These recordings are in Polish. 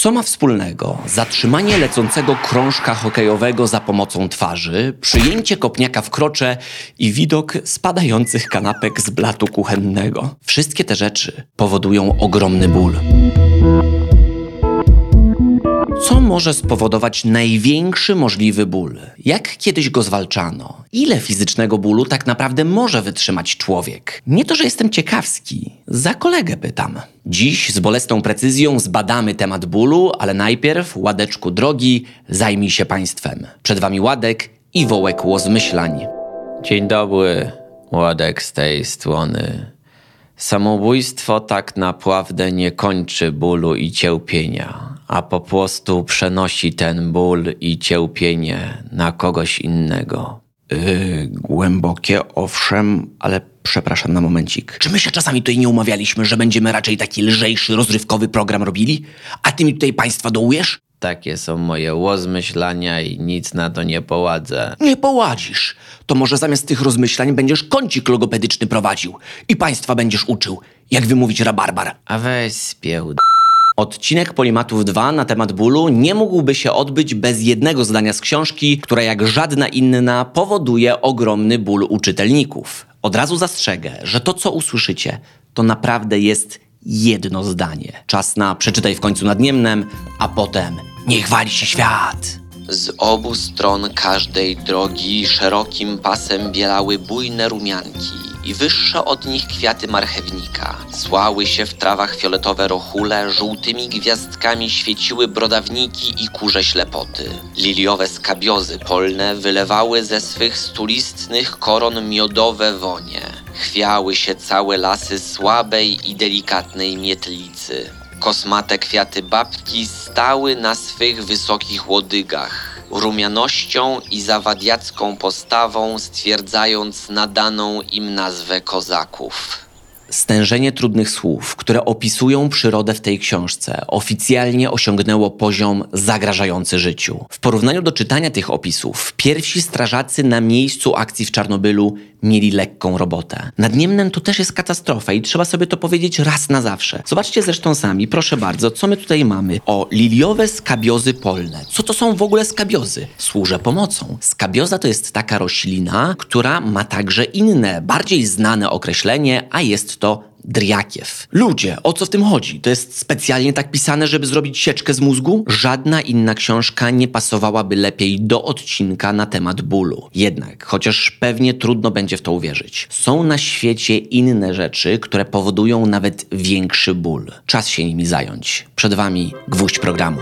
Co ma wspólnego zatrzymanie lecącego krążka hokejowego za pomocą twarzy, przyjęcie kopniaka w krocze i widok spadających kanapek z blatu kuchennego? Wszystkie te rzeczy powodują ogromny ból. Co może spowodować największy możliwy ból? Jak kiedyś go zwalczano? Ile fizycznego bólu tak naprawdę może wytrzymać człowiek? Nie to, że jestem ciekawski, za kolegę pytam. Dziś z bolesną precyzją zbadamy temat bólu, ale najpierw, Ładeczku drogi, zajmij się państwem. Przed wami Ładek i Wołek Łozmyślań. Dzień dobry, Ładek z tej strony. Samobójstwo tak naprawdę nie kończy bólu i cierpienia, a po prostu przenosi ten ból i cierpienie na kogoś innego. Yy, głębokie, owszem, ale przepraszam na momencik. Czy my się czasami tutaj nie umawialiśmy, że będziemy raczej taki lżejszy, rozrywkowy program robili? A ty mi tutaj państwa dołujesz? Takie są moje łozmyślania i nic na to nie poładzę. Nie poładzisz. To może zamiast tych rozmyślań będziesz kącik logopedyczny prowadził i państwa będziesz uczył, jak wymówić rabarbar. A weź spiełd... Odcinek Polimatów 2 na temat bólu nie mógłby się odbyć bez jednego zdania z książki, która jak żadna inna powoduje ogromny ból u czytelników. Od razu zastrzegę, że to co usłyszycie, to naprawdę jest jedno zdanie. Czas na przeczytaj w końcu nad Niemnem, a potem niech wali się świat. Z obu stron każdej drogi szerokim pasem bielały bujne rumianki i wyższe od nich kwiaty marchewnika. Słały się w trawach fioletowe rochule, żółtymi gwiazdkami świeciły brodawniki i kurze ślepoty. Liliowe skabiozy polne wylewały ze swych stulistnych koron miodowe wonie. Chwiały się całe lasy słabej i delikatnej mietlicy. Kosmate kwiaty babki stały na swych wysokich łodygach, rumianością i zawadiacką postawą stwierdzając nadaną im nazwę kozaków. Stężenie trudnych słów, które opisują przyrodę w tej książce, oficjalnie osiągnęło poziom zagrażający życiu. W porównaniu do czytania tych opisów, pierwsi strażacy na miejscu akcji w Czarnobylu mieli lekką robotę. Nad Niemnem to też jest katastrofa i trzeba sobie to powiedzieć raz na zawsze. Zobaczcie zresztą sami, proszę bardzo, co my tutaj mamy. O, liliowe skabiozy polne. Co to są w ogóle skabiozy? Służę pomocą. Skabioza to jest taka roślina, która ma także inne, bardziej znane określenie, a jest to Driakiew. Ludzie, o co w tym chodzi? To jest specjalnie tak pisane, żeby zrobić sieczkę z mózgu? Żadna inna książka nie pasowałaby lepiej do odcinka na temat bólu. Jednak, chociaż pewnie trudno będzie w to uwierzyć, są na świecie inne rzeczy, które powodują nawet większy ból. Czas się nimi zająć. Przed wami gwóźdź programu.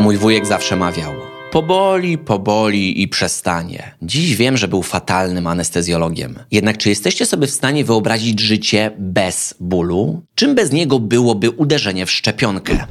Mój wujek zawsze mawiał. Poboli, poboli i przestanie. Dziś wiem, że był fatalnym anestezjologiem. Jednak czy jesteście sobie w stanie wyobrazić życie bez bólu? Czym bez niego byłoby uderzenie w szczepionkę?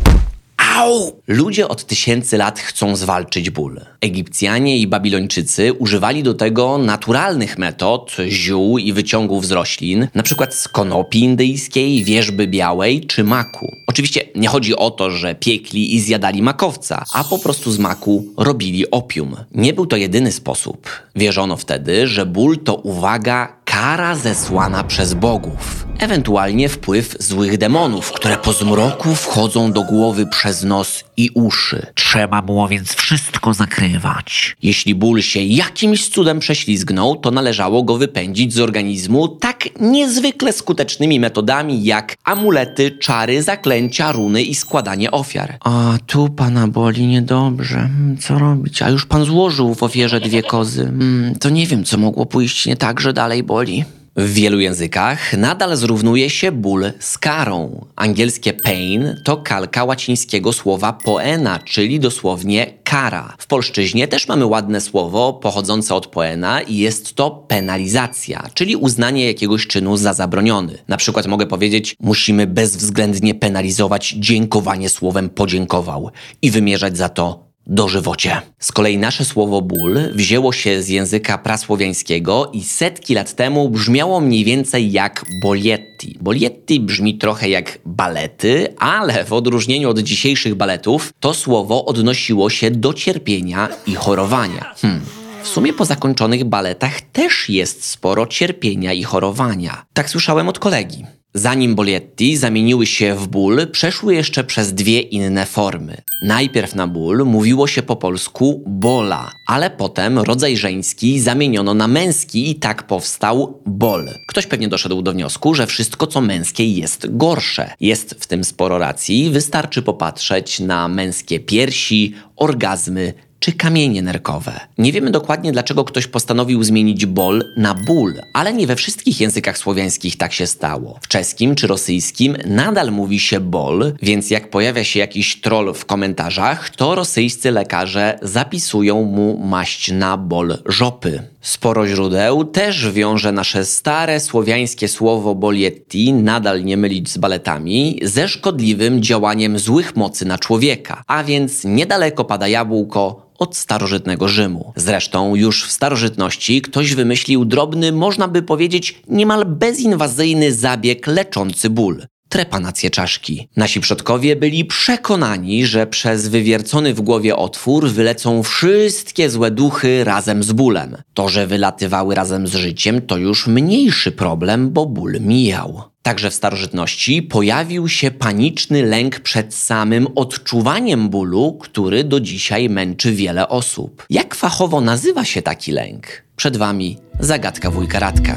Ludzie od tysięcy lat chcą zwalczyć ból. Egipcjanie i Babilończycy używali do tego naturalnych metod, ziół i wyciągów z roślin, np. z konopi indyjskiej, wierzby białej czy maku. Oczywiście nie chodzi o to, że piekli i zjadali makowca, a po prostu z maku robili opium. Nie był to jedyny sposób. Wierzono wtedy, że ból to uwaga, kara zesłana przez bogów, ewentualnie wpływ złych demonów, które po zmroku wchodzą do głowy przez nos i uszy. Trzeba było więc wszystko zakrywać. Jeśli ból się jakimś cudem prześlizgnął, to należało go wypędzić z organizmu tak niezwykle skutecznymi metodami jak amulety, czary, zaklęcia, runy i składanie ofiar. A tu pana boli niedobrze. Hmm, Co robić? A już pan złożył w ofierze dwie kozy. Hmm, To nie wiem, co mogło pójść nie tak, że dalej boli. W wielu językach nadal zrównuje się ból z karą. Angielskie pain to kalka łacińskiego słowa poena, czyli dosłownie kara. W polszczyźnie też mamy ładne słowo pochodzące od poena i jest to penalizacja, czyli uznanie jakiegoś czynu za zabroniony. Na przykład mogę powiedzieć, musimy bezwzględnie penalizować dziękowanie słowem podziękował i wymierzać za to dożywocie. Z kolei nasze słowo ból wzięło się z języka prasłowiańskiego i setki lat temu brzmiało mniej więcej jak bolietti. Bolietti brzmi trochę jak balety, ale w odróżnieniu od dzisiejszych baletów to słowo odnosiło się do cierpienia i chorowania. Hmm. W sumie po zakończonych baletach też jest sporo cierpienia i chorowania. Tak słyszałem od kolegi. Zanim Bolietti zamieniły się w ból, przeszły jeszcze przez dwie inne formy. Najpierw na ból mówiło się po polsku bola, ale potem rodzaj żeński zamieniono na męski i tak powstał bol. Ktoś pewnie doszedł do wniosku, że wszystko co męskie jest gorsze. Jest w tym sporo racji, wystarczy popatrzeć na męskie piersi, orgazmy, czy kamienie nerkowe. Nie wiemy dokładnie, dlaczego ktoś postanowił zmienić bol na ból, ale nie we wszystkich językach słowiańskich tak się stało. W czeskim czy rosyjskim nadal mówi się bol, więc jak pojawia się jakiś troll w komentarzach, to rosyjscy lekarze zapisują mu maść na ból żopy. Sporo źródeł też wiąże nasze stare słowiańskie słowo bolietti, nadal nie mylić z baletami, ze szkodliwym działaniem złych mocy na człowieka. A więc niedaleko pada jabłko, od starożytnego Rzymu. Zresztą już w starożytności ktoś wymyślił drobny, można by powiedzieć, niemal bezinwazyjny zabieg leczący ból trepanację czaszki. Nasi przodkowie byli przekonani, że przez wywiercony w głowie otwór wylecą wszystkie złe duchy razem z bólem. To, że wylatywały razem z życiem, to już mniejszy problem, bo ból mijał. Także w starożytności pojawił się paniczny lęk przed samym odczuwaniem bólu, który do dzisiaj męczy wiele osób. Jak fachowo nazywa się taki lęk? Przed wami zagadka wujka Radka.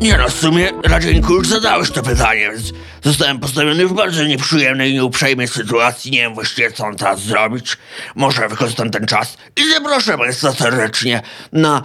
Nie no, w sumie Radzieńku już zadałeś to pytanie, więc zostałem postawiony w bardzo nieprzyjemnej i nieuprzejmej sytuacji. Nie wiem właściwie co mam teraz zrobić. Może wykorzystam ten czas i zaproszę Państwa serdecznie na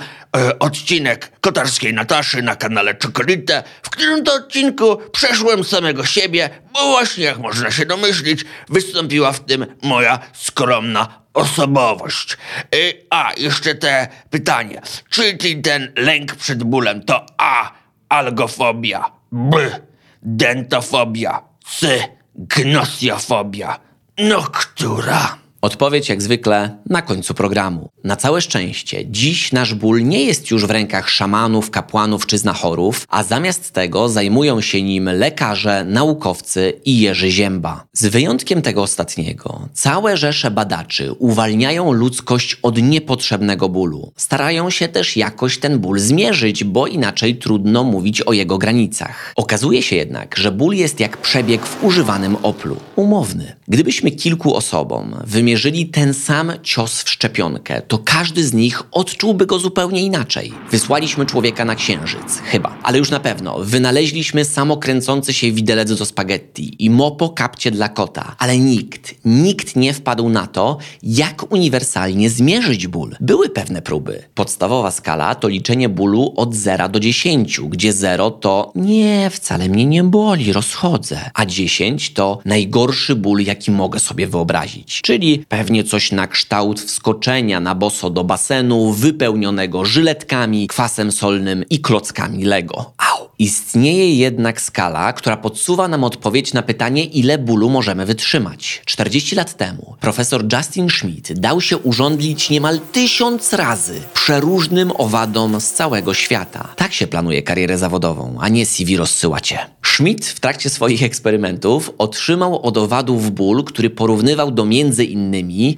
odcinek Kotarskiej Nataszy na kanale Czokolite, w którym to odcinku przeszłem samego siebie, bo właśnie jak można się domyślić, wystąpiła w tym moja skromna osobowość. Y, a, jeszcze te pytanie. Czy ten lęk przed bólem to A algofobia, B. Dentofobia, C. Gnosjofobia. No która? Odpowiedź jak zwykle na końcu programu. Na całe szczęście, dziś nasz ból nie jest już w rękach szamanów, kapłanów czy znachorów, a zamiast tego zajmują się nim lekarze, naukowcy i Jerzy Zięba. Z wyjątkiem tego ostatniego, całe rzesze badaczy uwalniają ludzkość od niepotrzebnego bólu. Starają się też jakoś ten ból zmierzyć, bo inaczej trudno mówić o jego granicach. Okazuje się jednak, że ból jest jak przebieg w używanym oplu. Umowny. Gdybyśmy kilku osobom wymierzyli wymierzyli ten sam cios w szczepionkę, to każdy z nich odczułby go zupełnie inaczej. Wysłaliśmy człowieka na księżyc, chyba, ale już na pewno. Wynaleźliśmy samokręcący się widelec do spaghetti i mopo kapcie dla kota, ale nikt, nikt nie wpadł na to, jak uniwersalnie zmierzyć ból. Były pewne próby. Podstawowa skala to liczenie bólu od 0 do 10, gdzie 0 to nie, wcale mnie nie boli, rozchodzę, a 10 to najgorszy ból, jaki mogę sobie wyobrazić. Czyli pewnie coś na kształt wskoczenia na boso do basenu wypełnionego żyletkami, kwasem solnym i klockami Lego. Au! Istnieje jednak skala, która podsuwa nam odpowiedź na pytanie, ile bólu możemy wytrzymać. 40 lat temu profesor Justin Schmidt dał się urządlić niemal tysiąc razy przeróżnym owadom z całego świata. Tak się planuje karierę zawodową, a nie CV rozsyłacie. Schmidt w trakcie swoich eksperymentów otrzymał od owadów ból, który porównywał do między innymi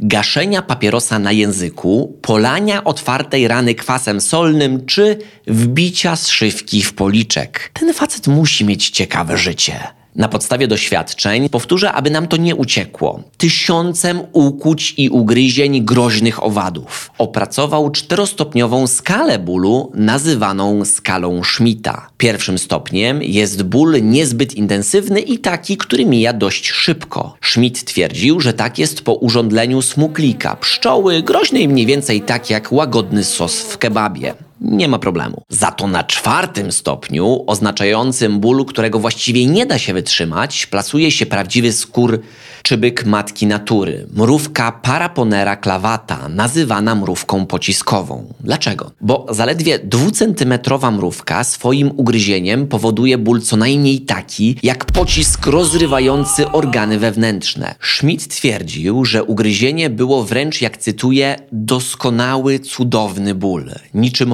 gaszenia papierosa na języku, polania otwartej rany kwasem solnym czy wbicia zszywki w policzek. Ten facet musi mieć ciekawe życie. Na podstawie doświadczeń powtórzę, aby nam to nie uciekło. Tysiącem ukłuć i ugryzień groźnych owadów. Opracował czterostopniową skalę bólu, nazywaną skalą Schmidta. Pierwszym stopniem jest ból niezbyt intensywny i taki, który mija dość szybko. Schmidt twierdził, że tak jest po urządleniu smuklika, pszczoły, groźnej mniej więcej tak jak łagodny sos w kebabie nie ma problemu. Za to na czwartym stopniu, oznaczającym ból, którego właściwie nie da się wytrzymać, plasuje się prawdziwy skór czy byk matki natury, mrówka Paraponera clavata, nazywana mrówką pociskową. Dlaczego? Bo zaledwie dwucentymetrowa mrówka swoim ugryzieniem powoduje ból co najmniej taki, jak pocisk rozrywający organy wewnętrzne. Schmidt twierdził, że ugryzienie było wręcz, jak cytuję, doskonały, cudowny ból, niczym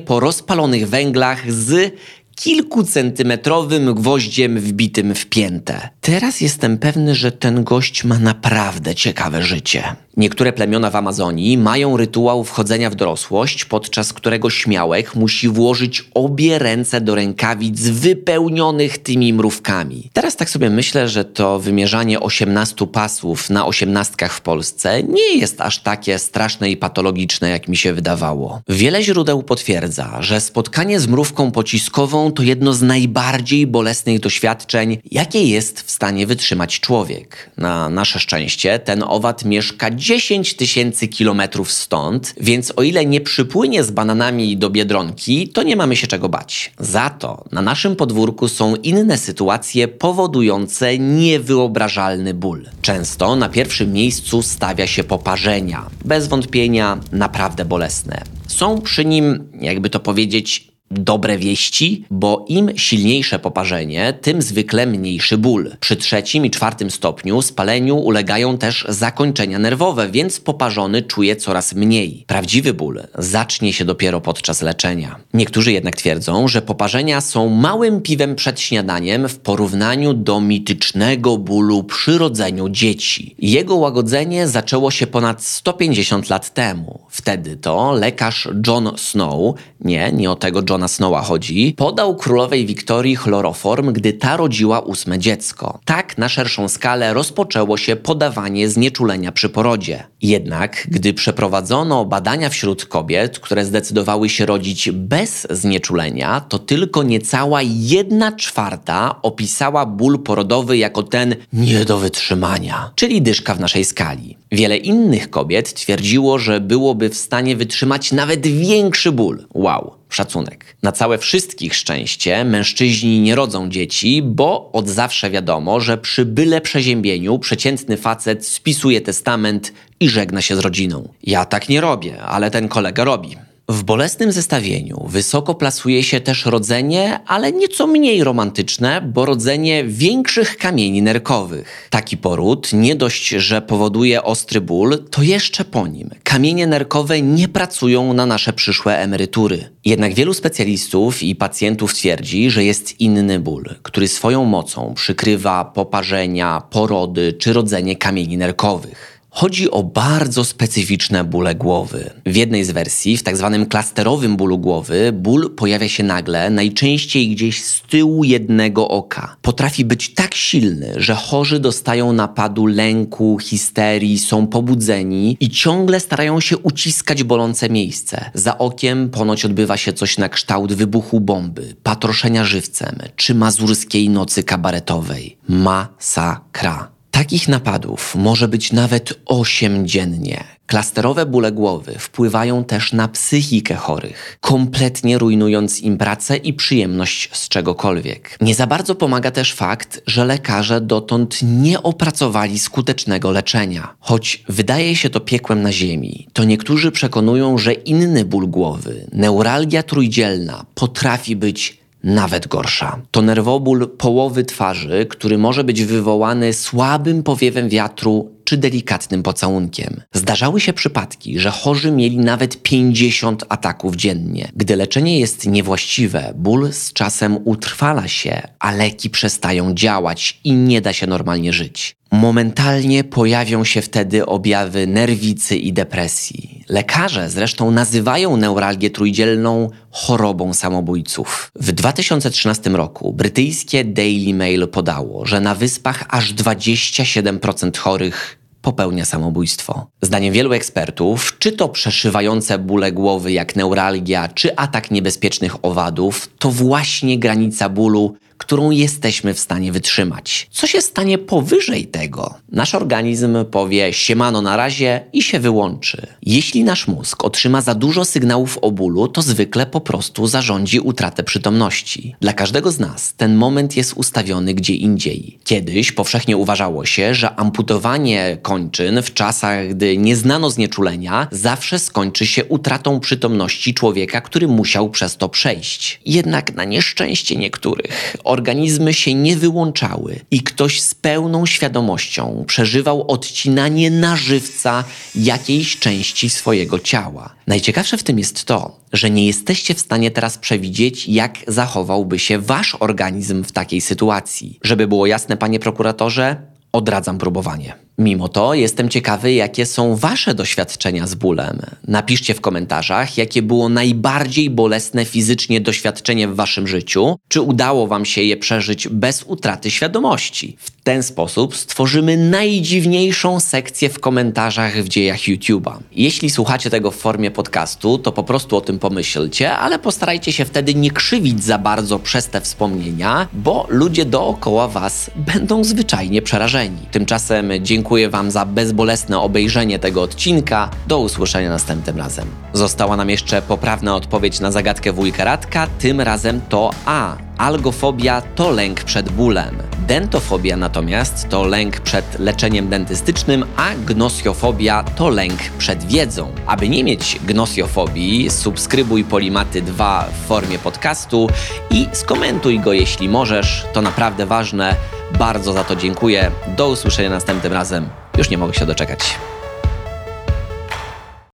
po rozpalonych węglach z kilkucentymetrowym gwoździem wbitym w piętę. Teraz jestem pewny, że ten gość ma naprawdę ciekawe życie. Niektóre plemiona w Amazonii mają rytuał wchodzenia w dorosłość, podczas którego śmiałek musi włożyć obie ręce do rękawic wypełnionych tymi mrówkami. Teraz tak sobie myślę, że to wymierzanie 18 pasów na osiemnastkach w Polsce nie jest aż takie straszne i patologiczne, jak mi się wydawało. Wiele źródeł potwierdza, że spotkanie z mrówką pociskową to jedno z najbardziej bolesnych doświadczeń, jakie jest w stanie wytrzymać człowiek. Na nasze szczęście ten owad mieszka 10 tysięcy kilometrów stąd, więc o ile nie przypłynie z bananami do Biedronki, to nie mamy się czego bać. Za to na naszym podwórku są inne sytuacje powodujące niewyobrażalny ból. Często na pierwszym miejscu stawia się poparzenia. Bez wątpienia naprawdę bolesne. Są przy nim, jakby to powiedzieć, dobre wieści, bo im silniejsze poparzenie, tym zwykle mniejszy ból. Przy trzecim i czwartym stopniu spaleniu ulegają też zakończenia nerwowe, więc poparzony czuje coraz mniej. Prawdziwy ból zacznie się dopiero podczas leczenia. Niektórzy jednak twierdzą, że poparzenia są małym piwem przed śniadaniem w porównaniu do mitycznego bólu przy rodzeniu dzieci. Jego łagodzenie zaczęło się ponad 150 lat temu. Wtedy to lekarz John Snow, nie, nie o tego Johna Snowa chodzi, podał królowej Wiktorii chloroform, gdy ta rodziła ósme dziecko. Tak na szerszą skalę rozpoczęło się podawanie znieczulenia przy porodzie. Jednak, gdy przeprowadzono badania wśród kobiet, które zdecydowały się rodzić bez znieczulenia, to tylko niecała jedna czwarta opisała ból porodowy jako ten nie do wytrzymania, czyli dyszka w naszej skali. Wiele innych kobiet twierdziło, że byłoby w stanie wytrzymać nawet większy ból. Wow. Szacunek. Na całe wszystkich szczęście mężczyźni nie rodzą dzieci, bo od zawsze wiadomo, że przy byle przeziębieniu przeciętny facet spisuje testament i żegna się z rodziną. Ja tak nie robię, ale ten kolega robi. W bolesnym zestawieniu wysoko plasuje się też rodzenie, ale nieco mniej romantyczne, bo rodzenie większych kamieni nerkowych. Taki poród nie dość, że powoduje ostry ból, to jeszcze po nim. Kamienie nerkowe nie pracują na nasze przyszłe emerytury. Jednak wielu specjalistów i pacjentów twierdzi, że jest inny ból, który swoją mocą przykrywa poparzenia, porody czy rodzenie kamieni nerkowych. Chodzi o bardzo specyficzne bóle głowy. W jednej z wersji, w tak zwanym klasterowym bólu głowy, ból pojawia się nagle, najczęściej gdzieś z tyłu jednego oka. Potrafi być tak silny, że chorzy dostają napadu lęku, histerii, są pobudzeni i ciągle starają się uciskać bolące miejsce. Za okiem ponoć odbywa się coś na kształt wybuchu bomby, patroszenia żywcem czy mazurskiej nocy kabaretowej. Masakra. Takich napadów może być nawet 8 dziennie. Klasterowe bóle głowy wpływają też na psychikę chorych, kompletnie rujnując im pracę i przyjemność z czegokolwiek. Nie za bardzo pomaga też fakt, że lekarze dotąd nie opracowali skutecznego leczenia. Choć wydaje się to piekłem na ziemi, to niektórzy przekonują, że inny ból głowy, neuralgia trójdzielna, potrafi być nawet gorsza. To nerwoból połowy twarzy, który może być wywołany słabym powiewem wiatru czy delikatnym pocałunkiem. Zdarzały się przypadki, że chorzy mieli nawet 50 ataków dziennie. Gdy leczenie jest niewłaściwe, ból z czasem utrwala się, a leki przestają działać i nie da się normalnie żyć. Momentalnie pojawią się wtedy objawy nerwicy i depresji. Lekarze zresztą nazywają neuralgię trójdzielną chorobą samobójców. W 2013 roku brytyjskie Daily Mail podało, że na wyspach aż 27% chorych popełnia samobójstwo. Zdaniem wielu ekspertów, czy to przeszywające bóle głowy jak neuralgia, czy atak niebezpiecznych owadów, to właśnie granica bólu którą jesteśmy w stanie wytrzymać. Co się stanie powyżej tego? Nasz organizm powie siemano na razie i się wyłączy. Jeśli nasz mózg otrzyma za dużo sygnałów o bólu, to zwykle po prostu zarządzi utratę przytomności. Dla każdego z nas ten moment jest ustawiony gdzie indziej. Kiedyś powszechnie uważało się, że amputowanie kończyn w czasach, gdy nie znano znieczulenia, zawsze skończy się utratą przytomności człowieka, który musiał przez to przejść. Jednak na nieszczęście niektórych organizmy się nie wyłączały i ktoś z pełną świadomością przeżywał odcinanie na żywca jakiejś części swojego ciała. Najciekawsze w tym jest to, że nie jesteście w stanie teraz przewidzieć, jak zachowałby się wasz organizm w takiej sytuacji. Żeby było jasne, panie prokuratorze, odradzam próbowanie. Mimo to jestem ciekawy, jakie są Wasze doświadczenia z bólem. Napiszcie w komentarzach, jakie było najbardziej bolesne fizycznie doświadczenie w Waszym życiu, czy udało Wam się je przeżyć bez utraty świadomości. W ten sposób stworzymy najdziwniejszą sekcję w komentarzach w dziejach YouTube'a. Jeśli słuchacie tego w formie podcastu, to po prostu o tym pomyślcie, ale postarajcie się wtedy nie krzywić za bardzo przez te wspomnienia, bo ludzie dookoła Was będą zwyczajnie przerażeni. Tymczasem dziękuję Wam za bezbolesne obejrzenie tego odcinka. Do usłyszenia następnym razem. Została nam jeszcze poprawna odpowiedź na zagadkę wujka Radka, tym razem to A. Algofobia to lęk przed bólem. Dentofobia natomiast to lęk przed leczeniem dentystycznym, a gnosjofobia to lęk przed wiedzą. Aby nie mieć gnosjofobii, subskrybuj Polimaty 2 w formie podcastu i skomentuj go jeśli możesz. To naprawdę ważne. Bardzo za to dziękuję. Do usłyszenia następnym razem. Już nie mogę się doczekać.